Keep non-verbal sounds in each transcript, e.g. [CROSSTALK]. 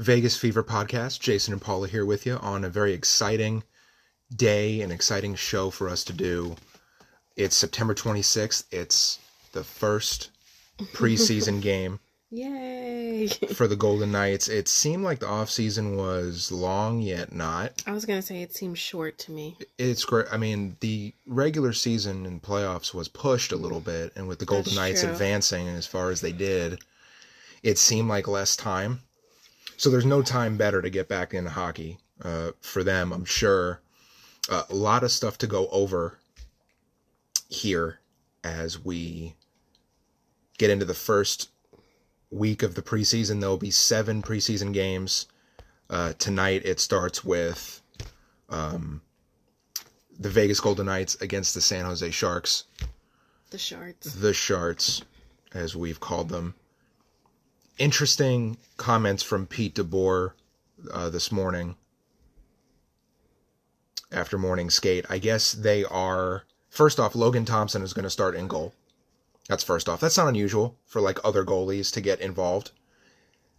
Vegas Fever podcast. Jason and Paula here with you on a very exciting day, an exciting show for us to do. It's September 26th. It's the first [LAUGHS] preseason game Yay! [LAUGHS] for the Golden Knights. It seemed like the offseason was long, yet not. I was gonna say it seems short to me. It's great. I mean, the regular season and playoffs was pushed a little bit, and with the Golden That's Knights true. advancing as far as they did, it seemed like less time. So there's no time better to get back into hockey uh, for them, I'm sure. Uh, a lot of stuff to go over here as we get into the first week of the preseason. There'll be seven preseason games. Uh, tonight it starts with um, the Vegas Golden Knights against the San Jose Sharks, The Sharks. the Sharks, as we've called them. Interesting comments from Pete DeBoer uh, this morning after morning skate. I guess they are. First off, Logan Thompson is going to start in goal. That's first off. That's not unusual for like other goalies to get involved.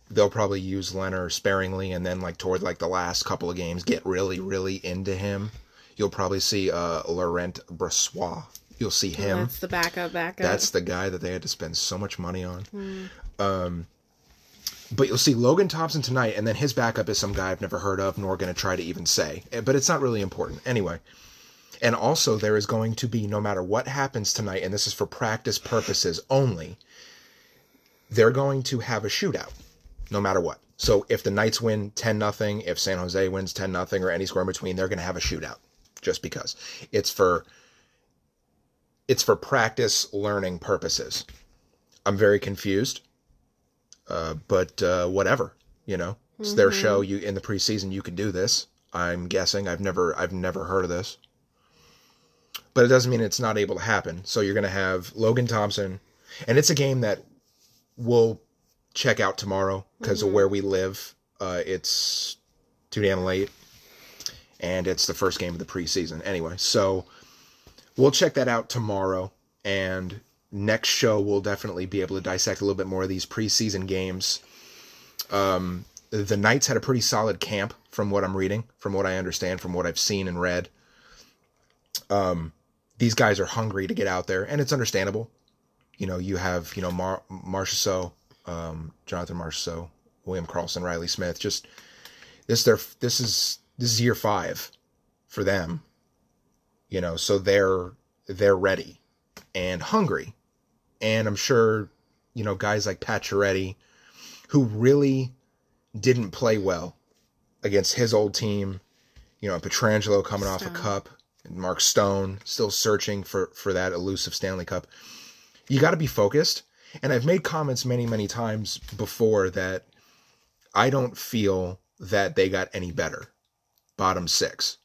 They'll probably use Leonard sparingly, and then like toward like the last couple of games, get really, really into him. You'll probably see uh, Laurent Brossoit. You'll see him. That's the backup. Backup. That's the guy that they had to spend so much money on. Um, but you'll see Logan Thompson tonight, and then his backup is some guy I've never heard of, nor going to try to even say. Eh, But it's not really important. Anyway. And also, there is going to be, no matter what happens tonight, and this is for practice purposes only, they're going to have a shootout, no matter what. So if the Knights win 10 nothing, if San Jose wins 10 nothing, or any score in between, they're going to have a shootout, just because. It's for it's for practice learning purposes. I'm very confused, uh, but uh, whatever. You know, it's their show. You in the preseason, you can do this. I'm guessing. I've never, I've never heard of this, but it doesn't mean it's not able to happen. So you're going to have Logan Thompson, and it's a game that we'll check out tomorrow because of where we live. Uh, it's too damn late, and it's the first game of the preseason anyway. So we'll check that out tomorrow and next show we'll definitely be able to dissect a little bit more of these preseason games. Um, the knights had a pretty solid camp from what i'm reading from what i understand from what i've seen and read. Um, these guys are hungry to get out there and it's understandable. You know you have you know Mar- Marchessault, um, jonathan Marchessault, william Karlsson riley smith just this their this is this is year five for them. You know so they're they're ready and hungry and i'm sure you know guys like Pacioretty who really didn't play well against his old team you know Pietrangelo coming off a cup and mark stone still searching for for that elusive stanley cup. You got to be focused. And i've made comments many many times before that i don't feel that they got any better bottom six.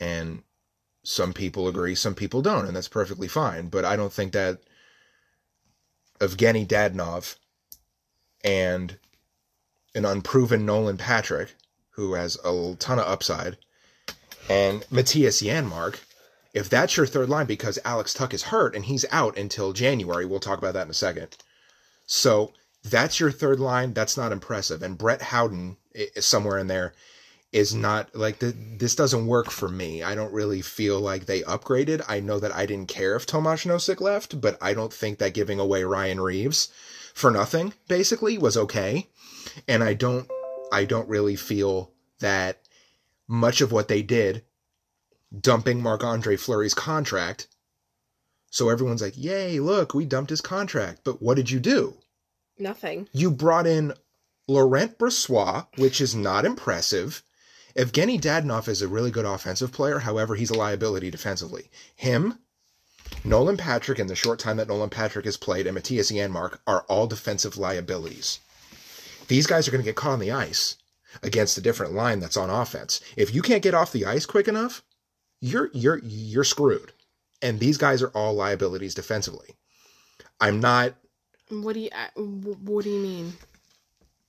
And some people agree, some people don't, and that's perfectly fine. But I don't think that Evgeny Dadonov and an unproven Nolan Patrick, who has a ton of upside, and Mattias Janmark, if that's your third line, because Alex Tuch is hurt and he's out until January, we'll talk about that in a second. So that's your third line. That's not impressive. And Brett Howden is somewhere in there is not like the, this doesn't work for me. I don't really feel like they upgraded. I know that I didn't care if Tomas Nosek left, but I don't think that giving away Ryan Reaves for nothing basically was okay. And I don't I don't really feel that much of what they did dumping Marc-Andre Fleury's contract. So everyone's like, "Yay, look, we dumped his contract." But what did you do? Nothing. You brought in Laurent Brossoit, which is not impressive. Evgeny Dadonov is a really good offensive player. However, he's a liability defensively. Him, Nolan Patrick, in the short time that Nolan Patrick has played, and Mattias Janmark are all defensive liabilities. These guys are going to get caught on the ice against a different line that's on offense. If you can't get off the ice quick enough, you're you're you're screwed. And these guys are all liabilities defensively. I'm not What do you? uh, What do you mean?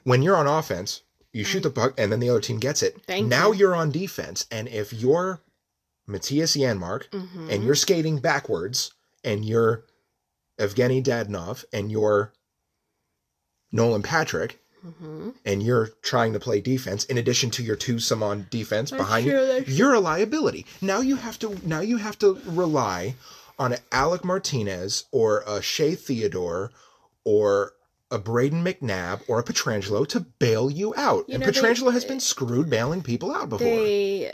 when you're on offense, you shoot the puck and then the other team gets it. Thank now you. you're on defense, and if you're Mattias Janmark Mm-hmm. and you're skating backwards and you're Evgeny Dadonov and you're Nolan Patrick, and you're trying to play defense in addition to your twosome on defense behind you, you're a liability. Now you have to now you have to rely on Alec Martinez or a Shea Theodore or a Brayden McNabb or a Pietrangelo to bail you out. You and know, they- has been screwed bailing people out before. They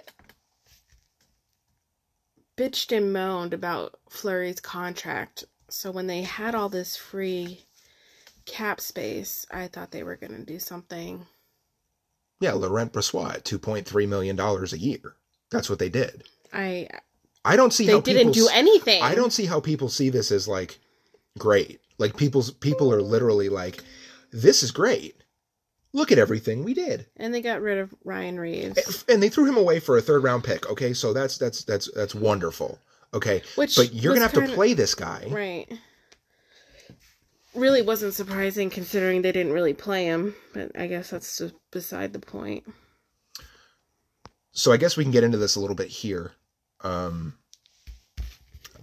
bitched and moaned about Fleury's contract. So when they had all this free cap space, I thought they were going to do something. yeah, Laurent Brossoit at two point three million dollars a year. That's what they did. I I don't see they how didn't people do anything. I don't see how people see this as like great. Like people's people are literally like, this is great. Look at everything we did, And they got rid of Ryan Reaves, and they threw him away for a third round pick. Okay, so that's that's that's that's wonderful. Okay, which but you're gonna have to play this guy. right. Really wasn't surprising considering they didn't really play him, but I guess that's just beside the point. So I guess we can get into this a little bit here. Um,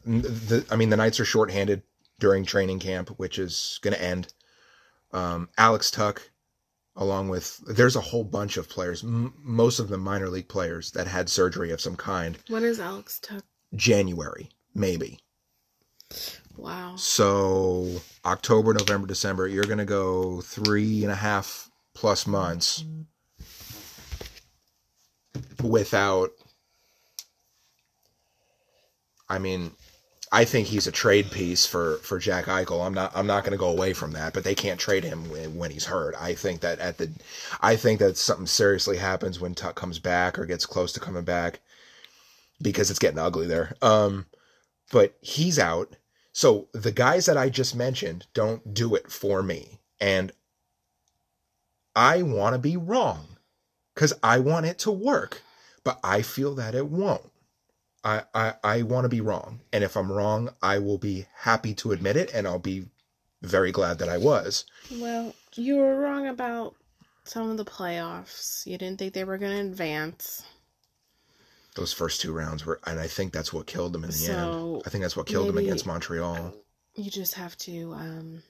the, I mean, the Knights are shorthanded during training camp, which is going to end. Um, Alex Tuch, along with there's a whole bunch of players, m- most of them minor league players that had surgery of some kind. When is Alex Tuch? January, maybe. Wow. So October, November, December, you're going to go three and a half plus months without. I mean, I think he's a trade piece for for Jack Eichel. I'm not I'm not going to go away from that, but they can't trade him when, when he's hurt. I think that at the I think that something seriously happens when Tuch comes back or gets close to coming back because it's getting ugly there. Um but he's out. So the guys that I just mentioned don't do it for me. And I want to be wrong because I want it to work, but I feel that it won't. I, I, I want to be wrong. And if I'm wrong, I will be happy to admit it and I'll be very glad that I was. Well, you were wrong about some of the playoffs. You didn't think they were going to advance. Those first two rounds were, and I think that's what killed them in the So, end. I think that's what killed them against Montreal. You just have to, um,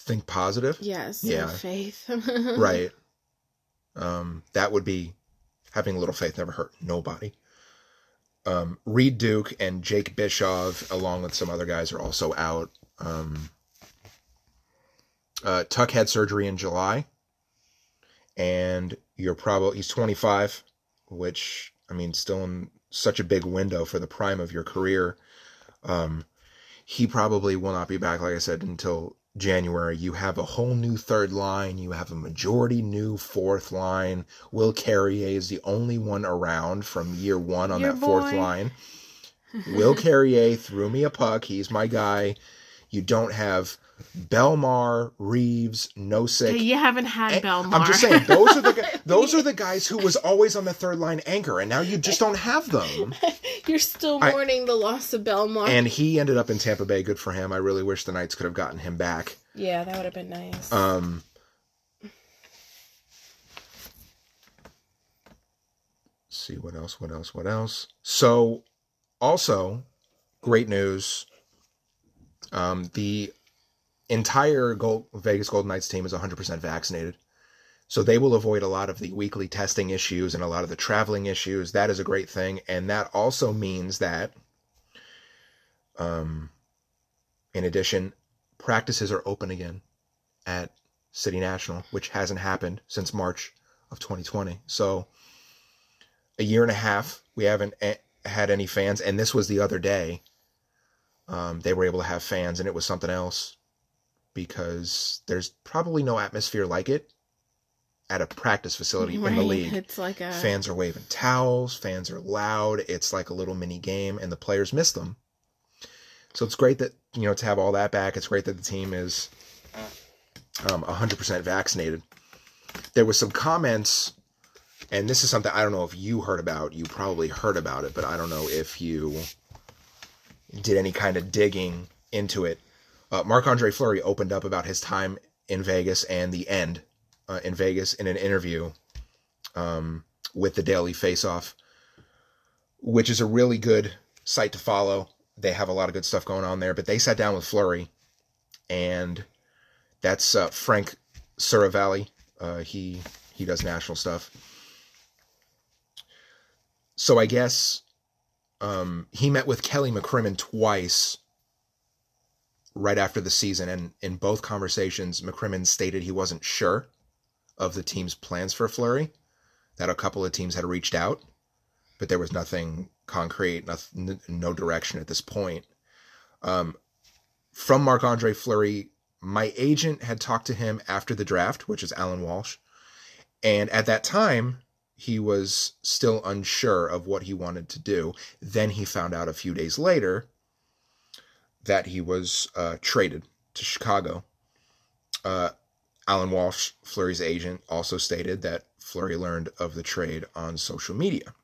Think positive. yes, Yeah. have faith. [LAUGHS] right. Um, that would be having a little faith never hurt nobody. Um, Reid Duke and Jake Bischoff, along with some other guys, are also out. Um, uh, Tuch had surgery in July, and you're probably he's 25, which I mean, still in such a big window for the prime of your career. Um, he probably will not be back, like I said, until January. You have a whole new third line. You have a majority new fourth line. Will Carrier is the only one around from year one on Your that fourth line. [LAUGHS] Will Carrier threw me a puck. He's my guy. You don't have Bellemare, Reaves, Nosek. you haven't had Eh, Bellemare. I'm just saying those are the [LAUGHS] those are the guys who was always on the third line anchor, and now you just don't have them. [LAUGHS] You're still I- mourning the loss of Bellemare. And he ended up in Tampa Bay. Good for him. I really wish the Knights could have gotten him back. yeah, that would have been nice. Um, let's see what else, what else, what else. So, also, great news. Um, the entire Gold, Vegas Golden Knights team is 100% vaccinated. So they will avoid a lot of the weekly testing issues and a lot of the traveling issues. That is a great thing. And that also means that, um, in addition, practices are open again at City National, which hasn't happened since March of 2020. So a year and a half, we haven't eh, had any fans, and this was the other day. Um, they were able to have fans, and it was something else because there's probably no atmosphere like it at a practice facility in the league. It's like a Fans are waving towels, fans are loud. It's like a little mini game, and the players miss them. So it's great that you know to have all that back. It's great that the team is um, 100% vaccinated. There was some comments, and this is something I don't know if you heard about. You probably heard about it, but I don't know if you did any kind of digging into it. Uh, Andre Fleury opened up about his time in Vegas and the end uh, in Vegas in an interview um, with the Daily Faceoff, which is a really good site to follow. They have a lot of good stuff going on there. But they sat down with Fleury, and that's uh, Frank Seravalli. Uh, he he does national stuff. So I guess um, he met with Kelly McCrimmon twice right after the season, and in both conversations, McCrimmon stated he wasn't sure of the team's plans for Fleury, That a couple of teams had reached out, but there was nothing concrete, nothing, no direction at this point. Um, from Marc Andre Fleury, my agent had talked to him after the draft, which is Alan Walsh, and at that time, he was still unsure of what he wanted to do. Then he found out a few days later that he was uh, traded to Chicago. Uh, Alan Walsh, Fleury's agent, also stated that Fleury learned of the trade on social media.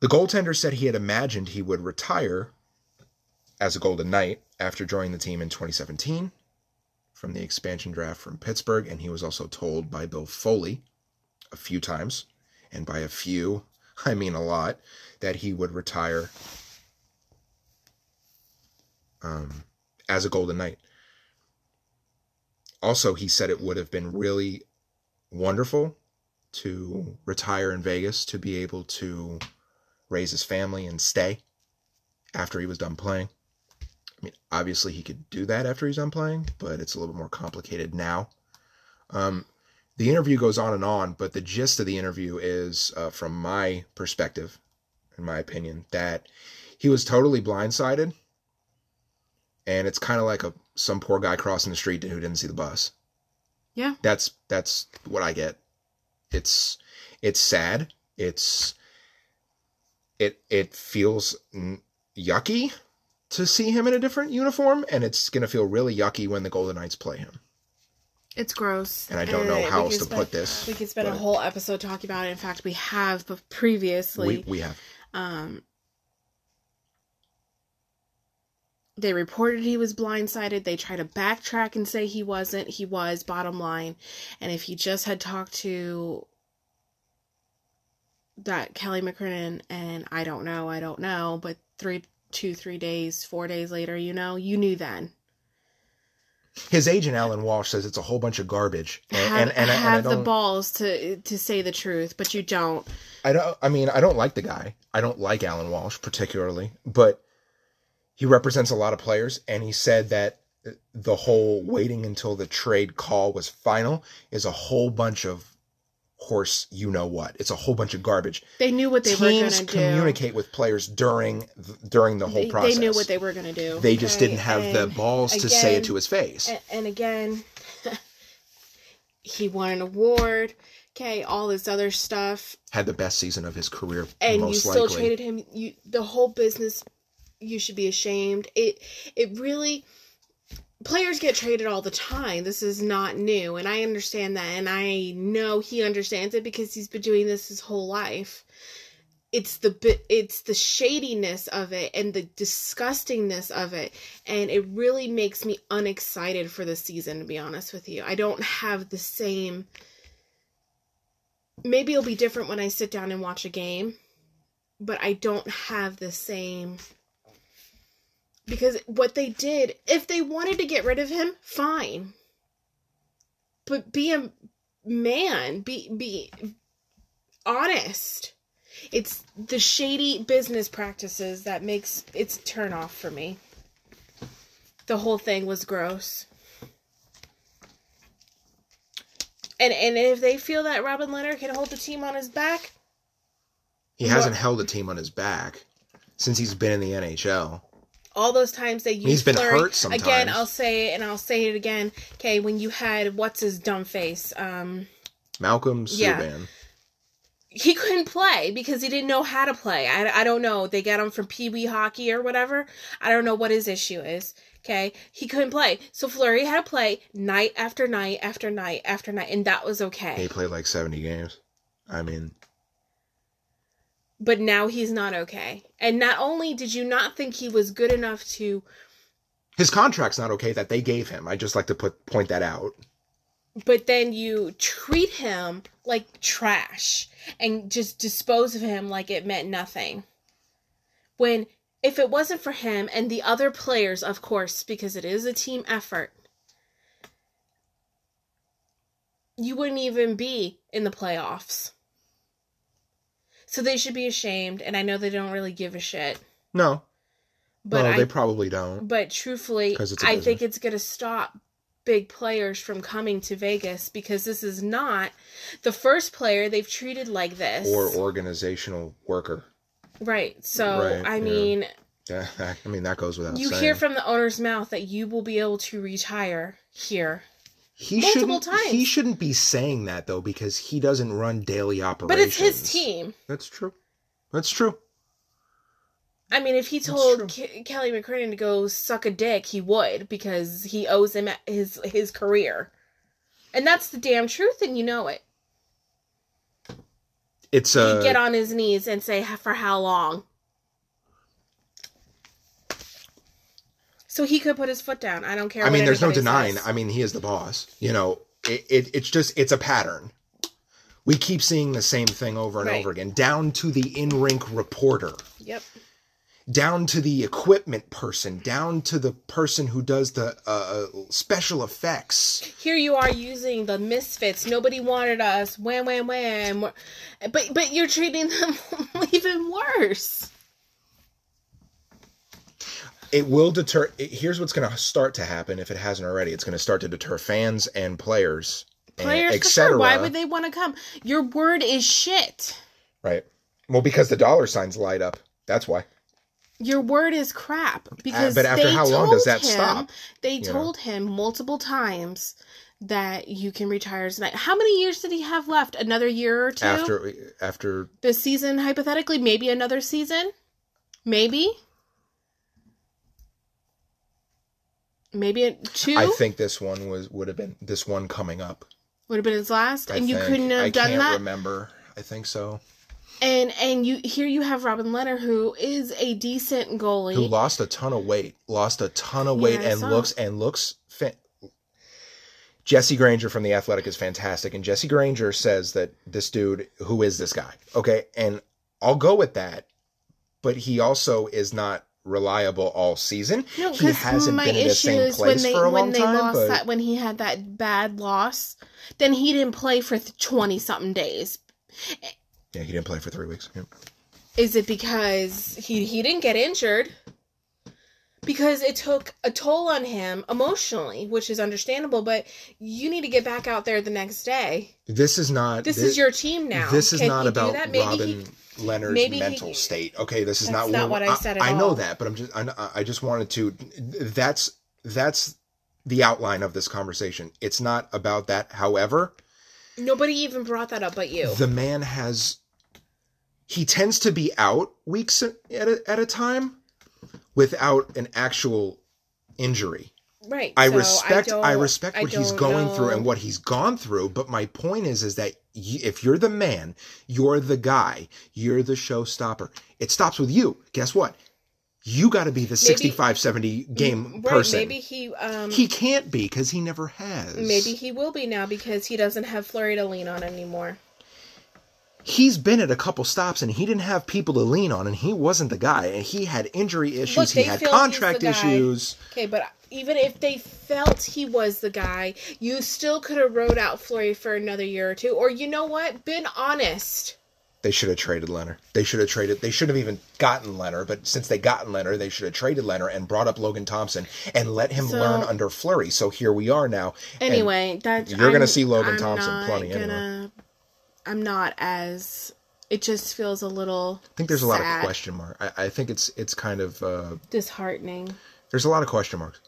The goaltender said he had imagined he would retire as a Golden Knight after joining the team in 2017 from the expansion draft from Pittsburgh, and he was also told by Bill Foley a few times, and by a few, [LAUGHS] I mean a lot, that he would retire um, as a Golden Knight. Also, he said it would have been really wonderful to retire in Vegas, to be able to raise his family and stay after he was done playing. I mean, obviously he could do that after he's done playing, but it's a little bit more complicated now. Um, the interview goes on and on, but the gist of the interview is, uh, from my perspective, in my opinion, that he was totally blindsided, and it's kind of like a some poor guy crossing the street who didn't see the bus. Yeah, That's that's what I get. It's it's sad. It's it it feels yucky to see him in a different uniform, and it's gonna feel really yucky when the Golden Knights play him. it's gross. And I don't know how else to spend- put this. We could spend a whole episode talking about it. In fact, we have previously. We we have. Um, they reported he was blindsided. They try to backtrack and say he wasn't. He was, bottom line. And if he just had talked to that Kelly McCrimmon and I don't know, I don't know, but three, two, three days, four days later, you know, you knew then. His agent Alan Walsh says it's a whole bunch of garbage, and have and, and, I- and I have the balls to to say the truth, but you don't. I don't. I mean, I don't like the guy. I don't like Alan Walsh particularly, but he represents a lot of players, and he said that the whole waiting until the trade call was final is a whole bunch of horse. You know what? It's a whole bunch of garbage. They knew what they were Teams going to do. communicate with players during during the whole They, process. they knew what they were going to do. They just didn't have the And- balls to say it to his face. and, and again [LAUGHS] he won an award okay all this other stuff Had the best season of his career, and you most still likely. traded him you the whole business you should be ashamed. It it really players get traded all the time. This is not new and i understand that and i know he understands it because he's been doing this his whole life. It's the it's the shadiness of it and the disgustingness of it and it really makes me unexcited for the season to be honest with you. I don't have the same maybe it'll be different when i sit down and watch a game but i don't have the same because what they did if they wanted to get rid of him fine but be a man be be honest it's the shady business practices that makes it's turn off for me. The whole thing was gross. And and if they feel that Robin Leonard can hold the team on his back, He hasn't held a team on his back since he's been in the NHL. All those times they used He's been hurt sometimes. Again, I'll say it and I'll say it again. Okay, when you had what's his dumb face, um, Malcolm Yeah. Subban. he couldn't play because he didn't know how to play. I, I don't know. They got him from Pee Wee hockey or whatever. I don't know what his issue is. Okay, he couldn't play, so Fleury had to play night after night after night after night, and that was okay. He played like 70 games. I mean, But now he's not okay. And not only did you not think he was good enough to, his contract's not okay that they gave him. I just like to put point that out. but then you treat him like trash and just dispose of him like it meant nothing. When if it wasn't for him and the other players, of course, because it is a team effort, you wouldn't even be in the playoffs. So they should be ashamed, and I know they don't really give a shit. No, But no, I, they probably don't. but truthfully, 'Cause it's a I think it's gonna stop big players from coming to Vegas because this is not the first player they've treated like this. Or organizational worker. right. So Right, I yeah. mean, Yeah, [LAUGHS] I mean that goes without you saying. hear from the owner's mouth that you will be able to retire here. He multiple shouldn't. times. He shouldn't be saying that though because he doesn't run daily operations. But it's his team. That's true. That's true. I mean, if he told. Ke- Kelly McCrimmon to go suck a dick, he would because he owes him his his career, and that's the damn truth, and you know it. It's He'd uh, get on his knees and say, "For how long?" So he could put his foot down. I don't care. I mean, there's no denying. says. I mean, he is the boss. You know, it, it it's just it's a pattern. We keep seeing the same thing over and Right. over again, down to the in-rink reporter, Yep. down to the equipment person, down to the person who does the uh, special effects. Here you are using the misfits. Nobody wanted us. Wham, wham, wham. But but you're treating them [LAUGHS] even worse. It will deter. It, here's what's going to start to happen if it hasn't already. It's going to start to deter fans and players, Players, et cetera. sure. Why would they want to come? Your word is shit. Right. Well, because the dollar signs light up. That's why. Your word is crap. Uh, because but after how long does that him- stop? They know? told him multiple times that you can retire tonight. How many years did he have left? Another year or two? After after the season, hypothetically, maybe another season, maybe, maybe a- two I think this one was would have been this one coming up. would have been his last, I and you think. couldn't have I done can't that. remember. I think so. And and you here you have Robin Leonard, who is a decent goalie. Who lost a ton of weight, lost a ton of weight, I and looks and looks. Fa- Jesse Granger from the Athletic is fantastic, and Jesse Granger says that this dude, who is this guy? Okay, and I'll go with that, but he also is not reliable all season. No, he hasn't my been in the same place they for a when long they time. lost but that when he had that bad loss, then he didn't play for twenty something days. yeah, he didn't play for three weeks. Yeah. Is it because he he didn't get injured? Because it took a toll on him emotionally, which is understandable. But you need to get back out there the next day. This is not. This thi- is your team now. This is Can not about Robin he- Leonard's maybe he- mental state. Okay, this is not, not what I said at I know that, but I'm just. I, I just wanted to. That's that's the outline of this conversation. It's not about that. However, Nobody even brought that up but you. the man has. He tends to be out weeks at a, at a time, without an actual injury. right. I so respect I, don't- respect I what he's going through and what he's gone through, but my point is is that if you're the man, you're the guy, you're the showstopper. It stops with you. Guess what? You got to be the 65 70 game right, person. Maybe he um he can't be cuz he never has. maybe he will be now because he doesn't have Fleury to lean on anymore. he's been at a couple stops and he didn't have people to lean on and he wasn't the guy and he had injury issues, Look, he had contract issues. Okay, but even if they felt he was the guy, you still could have rode out Fleury for another year or two. Or you know what? Been honest. They should have traded Leonard. They should have traded. They should have even gotten Leonard. But since they gotten Leonard, they should have traded Leonard and brought up Logan Thompson and let him So- learn under Fleury. So here we are now. Anyway, that's you're gonna see Logan I'm Thompson plenty Gonna, I'm not as. It just feels a little. I think there's a lot of question mark. I, I think it's it's kind of uh, disheartening. there's a lot of question marks.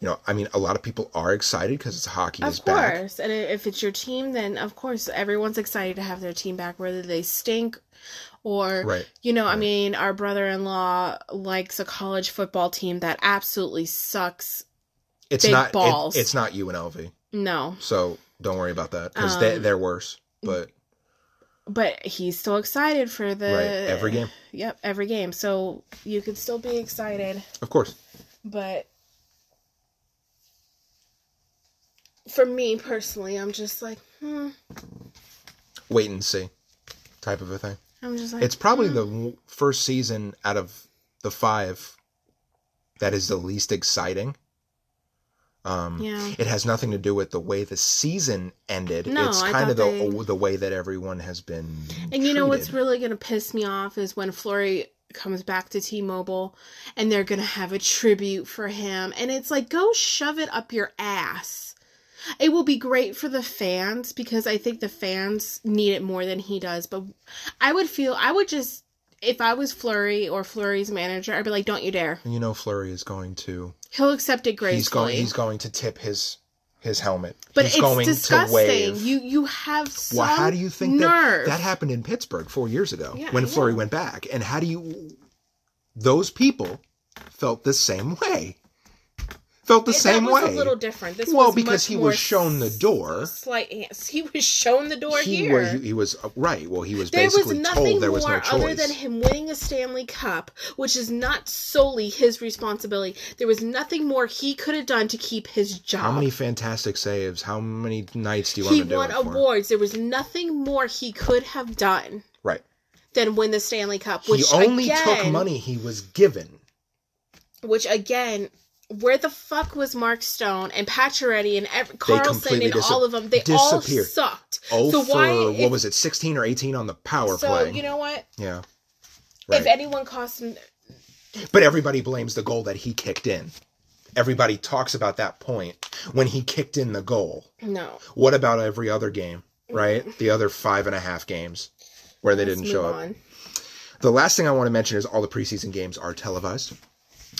You know, I mean, a lot of people are excited because it's hockey is Of back. course, and if it's your team, then of course everyone's excited to have their team back, whether they stink or Right. you know. I mean, our brother-in-law likes a college football team that absolutely sucks. It's Big not. it- balls. it's not UNLV. No, So don't worry about that because they, Um, they're worse. But but he's still excited for the right, every game, Yep, every game. So you could still be excited, of course. but for me personally, I'm just like, hmm. Wait and see, type of a thing. I'm just like, It's probably the first season out of the five that is the least exciting. Um, Yeah. It has nothing to do with the way the season ended. No, it's kind of the they- the way that everyone has been. And you know what's really going to piss me off is when Fleury comes back to T-Mobile and they're going to have a tribute for him and it's like go shove it up your ass. It will be great for the fans because I think the fans need it more than he does, but I would feel I would just if I was Fleury or Fleury's manager, I'd be like, "Don't you dare!" You know, Fleury is going to. He'll accept it gracefully. He's going. He's going to tip his his helmet. but he's it's going disgusting. to wave. You you have some well, how do you think nerve. that that happened in Pittsburgh four years ago Yeah, when Fleury went back? And how do you? Those people felt the same way. Felt the That same was way. a little different. This well, was because much he more was shown the door. Slight, yes, [LAUGHS] he was shown the door He here. was. He was uh, right. Well, he was there was basically nothing told there was more no choice. other than him winning a Stanley Cup, which is not solely his responsibility. There was nothing more he could have done to keep his job. how many fantastic saves? How many nights do you want he to do won it for? awards. There was nothing more he could have done Right. than win the Stanley Cup. Which he only again, took money he was given. Which again, where the fuck was Mark Stone and Pacioretty and every, Karlsson and dis- all of them? They all disappeared. sucked. Oh, so for why? what if- was it, sixteen or eighteen on the power so play? you know what? yeah. If anyone cost him, But everybody blames the goal that he kicked in. Everybody talks about that point when he kicked in the goal. no. What about every other game, right? The other five and a half games where they Let's didn't show up. on. The last thing I want to mention is all the preseason games are televised,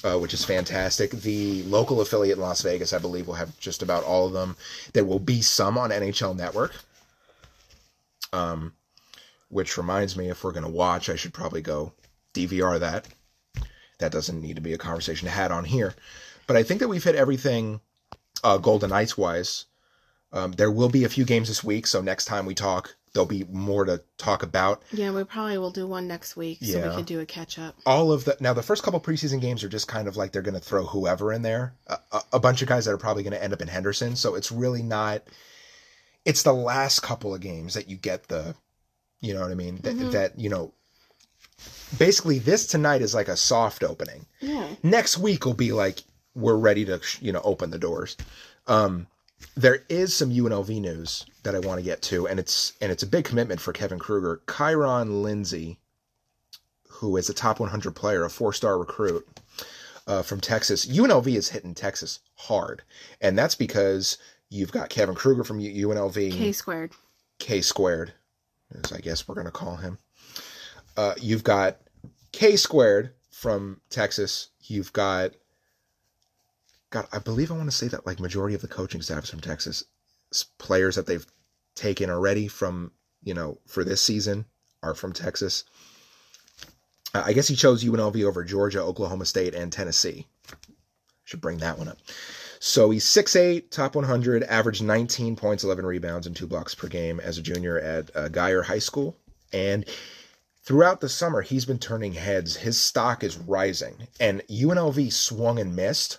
uh, which is fantastic. The local affiliate in Las Vegas, I believe, will have just about all of them. There will be some on NHL Network. Um, which reminds me, if we're going to watch, I should probably go DVR that. That doesn't need to be a conversation to had on here. But I think that we've hit everything uh, Golden Knights wise. Um, there will be a few games this week, so next time we talk, there'll be more to talk about. Yeah, we probably will do one next week so we can do a catch up. all of the now the first couple preseason games are just kind of like they're going to throw whoever in there a, a, bunch of guys that are probably going to end up in henderson so it's really not it's the last couple of games that you get the you know what i mean that, Mhm. that you know basically this tonight is like a soft opening Yeah. next week will be like we're ready to you know open the doors um there is some UNLV news that I want to get to, and it's and it's a big commitment for Kevin Kruger. Kyron Lindsay, who is a top 100 player, a four-star recruit uh, from Texas. UNLV is hitting Texas hard, and that's because you've got Kevin Kruger from UNLV, K squared. K squared, as I guess we're going to call him. Uh, you've got K squared from Texas. You've got, God, I believe I want to say that like majority of the coaching staff is from Texas. Players that they've taken already from you know for this season are from Texas. I guess he chose UNLV over Georgia, Oklahoma State, and Tennessee. Should bring that one up. So he's 6'8, top 100, averaged 19 points, 11 rebounds, and two blocks per game as a junior at uh, Guyer High School. And throughout the summer, he's been turning heads. His stock is rising. And UNLV swung and missed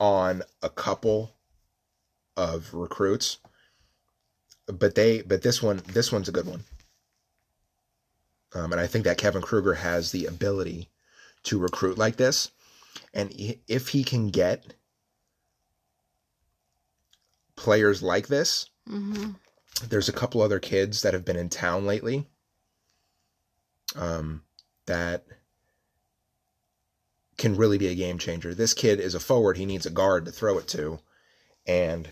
on a couple of recruits. But they but this one this one's a good one. Um, and I think that Kevin Kruger has the ability to recruit like this. And if he can get players like this, Mm-hmm. there's a couple other kids that have been in town lately um, that can really be a game changer. This kid is a forward; he needs a guard to throw it to, and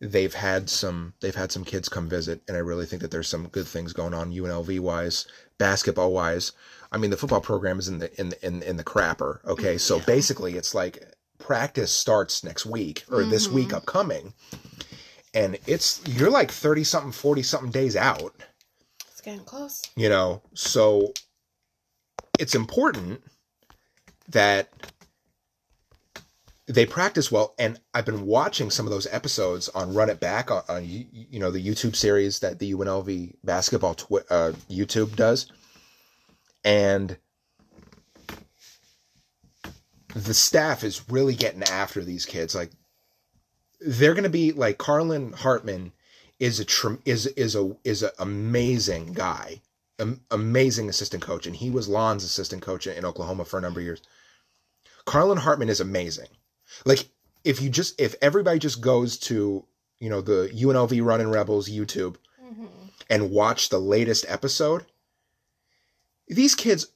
they've had some they've had some kids come visit, and I really think that there's some good things going on UNLV wise, basketball wise. I mean, the football program is in the in the, in, in the crapper. Okay, so Yeah. basically, it's like practice starts next week or this Mhm. week upcoming and it's you're like 30 something 40 something days out It's getting close. you know so it's important that they practice well and i've been watching some of those episodes on run it back on, on you know the youtube series that the unlv basketball twi- uh, youtube does and the staff is really getting after these kids like they're going to be like Carlin Hartman is a tr- is is a is an amazing guy, Am- amazing assistant coach, and he was Lon's assistant coach in Oklahoma for a number of years. Carlin Hartman is amazing. Like if you just if everybody just goes to you know the UNLV Runnin' Rebels YouTube Mhm. and watch the latest episode, these kids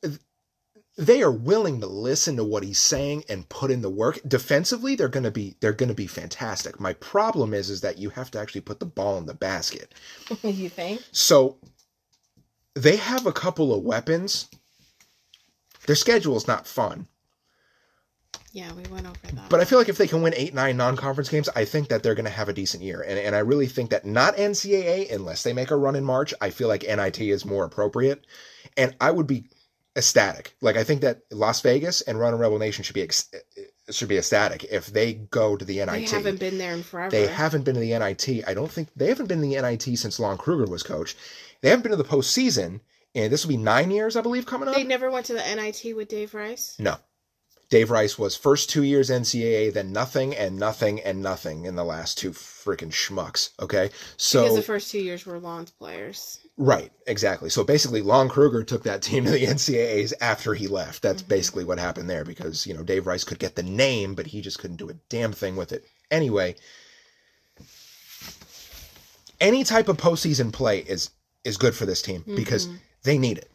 they are willing to listen to what he's saying and put in the work. Defensively, they're gonna be they're gonna be fantastic. My problem is is that you have to actually put the ball in the basket. [LAUGHS] you think? So they have a couple of weapons. Their schedule is not fun. Yeah, we went over that. But I feel like if they can win eight, nine non-conference games, I think that they're going to have a decent year. And and I really think that not NCAA unless they make a run in March. I feel like NIT is more appropriate, and I would be ecstatic. Like I think that Las Vegas and Runnin' Rebel Nation should be ex- should be ecstatic if they go to the NIT. they haven't been there in forever. They haven't been to the NIT. I don't think they haven't been to the NIT since Lon Kruger was coach. They haven't been to the postseason, and this will be nine years, I believe, coming up. They never went to the NIT with Dave Rice. No. Dave Rice was first two years NCAA, then nothing and nothing and nothing in the last two freaking schmucks. Okay, so because the first two years were Lon's players. right, exactly. So basically, Lon Kruger took that team to the NCAAs after he left. That's Mhm. basically what happened there because you know Dave Rice could get the name, but he just couldn't do a damn thing with it. Anyway, any type of postseason play is is good for this team because Mhm. they need it.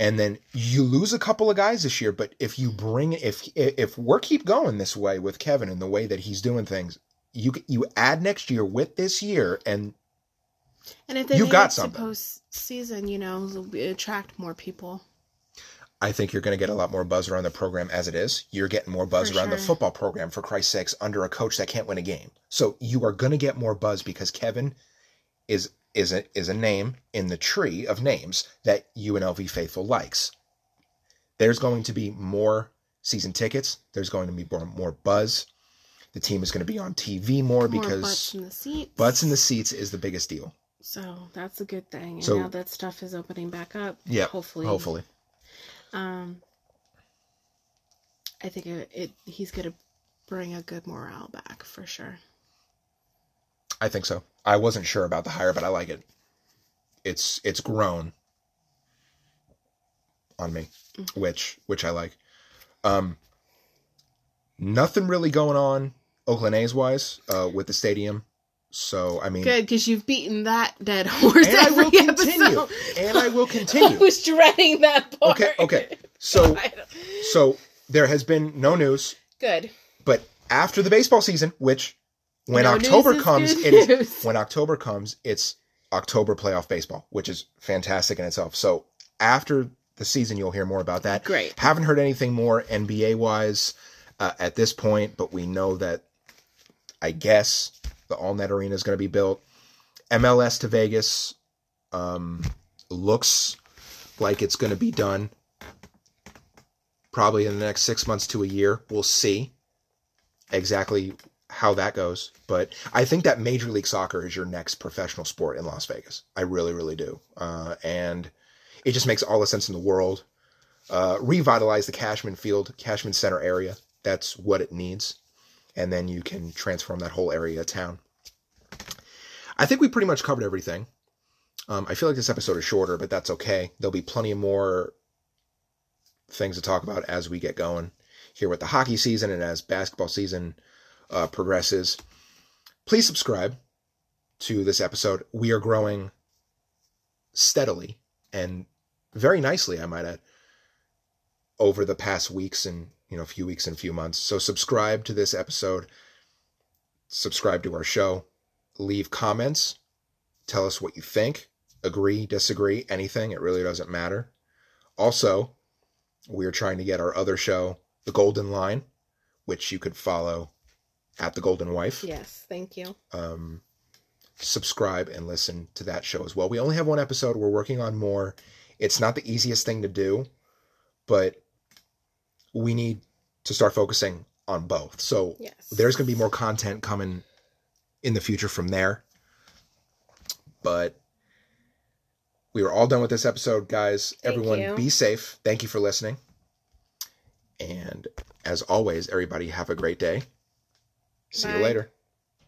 And then you lose a couple of guys this year, but if you bring if if we're keep going this way with Kevin and the way that he's doing things, you you add next year with this year, and And if they You got something. postseason, you know, attract more people. I think you're going to get a lot more buzz around the program as it is. You're getting more buzz For around the football program for Christ's sakes under a coach that can't win a game. So you are going to get more buzz because Kevin is is a is a name in the tree of names that UNLV faithful likes. There's going to be more season tickets. There's going to be more, more buzz. The team is going to be on TV more, More because butts in the seats. butts in the seats is the biggest deal. So that's a good thing. And So- now that stuff is opening back up. Yeah, Hopefully. Hopefully. Um, I think it, it he's gonna bring a good morale back for sure. I think so. I wasn't sure about the hire, but I like it. It's it's grown on me, which which I like. Um, nothing really going on Oakland A's wise uh, with the stadium. So I mean, Good, because you've beaten that dead horse and I will continue, episode. and I will [LAUGHS] continue. I was dreading that part. Okay, okay. So [LAUGHS] so there has been no news, Good. but after the baseball season, which when No October comes, it is when October comes, it's October playoff baseball, which is fantastic in itself. So after the season, you'll hear more about that. Great. Haven't heard anything more NBA wise uh, at this point, but we know that I guess the All Net Arena is going to be built. MLS to Vegas um, looks like it's going to be done probably in the next six months to a year. We'll see exactly how that goes. But I think that Major League Soccer is your next professional sport in Las Vegas. I really, really do. Uh, and it just makes all the sense in the world. Uh, revitalize the Cashman Field, Cashman Center area. That's what it needs. And then you can transform that whole area of town. I think we pretty much covered everything. Um, I feel like this episode is shorter, but that's okay. There'll be plenty more things to talk about as we get going here with the hockey season and as basketball season uh, progresses. Please subscribe to this episode. We are growing steadily and very nicely, I might add, over the past weeks and you know, a few weeks and a few months. So subscribe to this episode. Subscribe to our show. Leave comments. Tell us what you think. Agree, disagree, anything. It really doesn't matter. Also, we're trying to get our other show, The Golden Line, which you could follow at The Golden Wife. Yes, thank you. Um, subscribe and listen to that show as well. We only have one episode. We're working on more. It's not the easiest thing to do, but we need to start focusing on both. So Yes. there's going to be more content coming in the future from there. But we are all done with this episode, guys. Thank Everyone, you. be safe. Thank you for listening. And as always, everybody have a great day. See you later.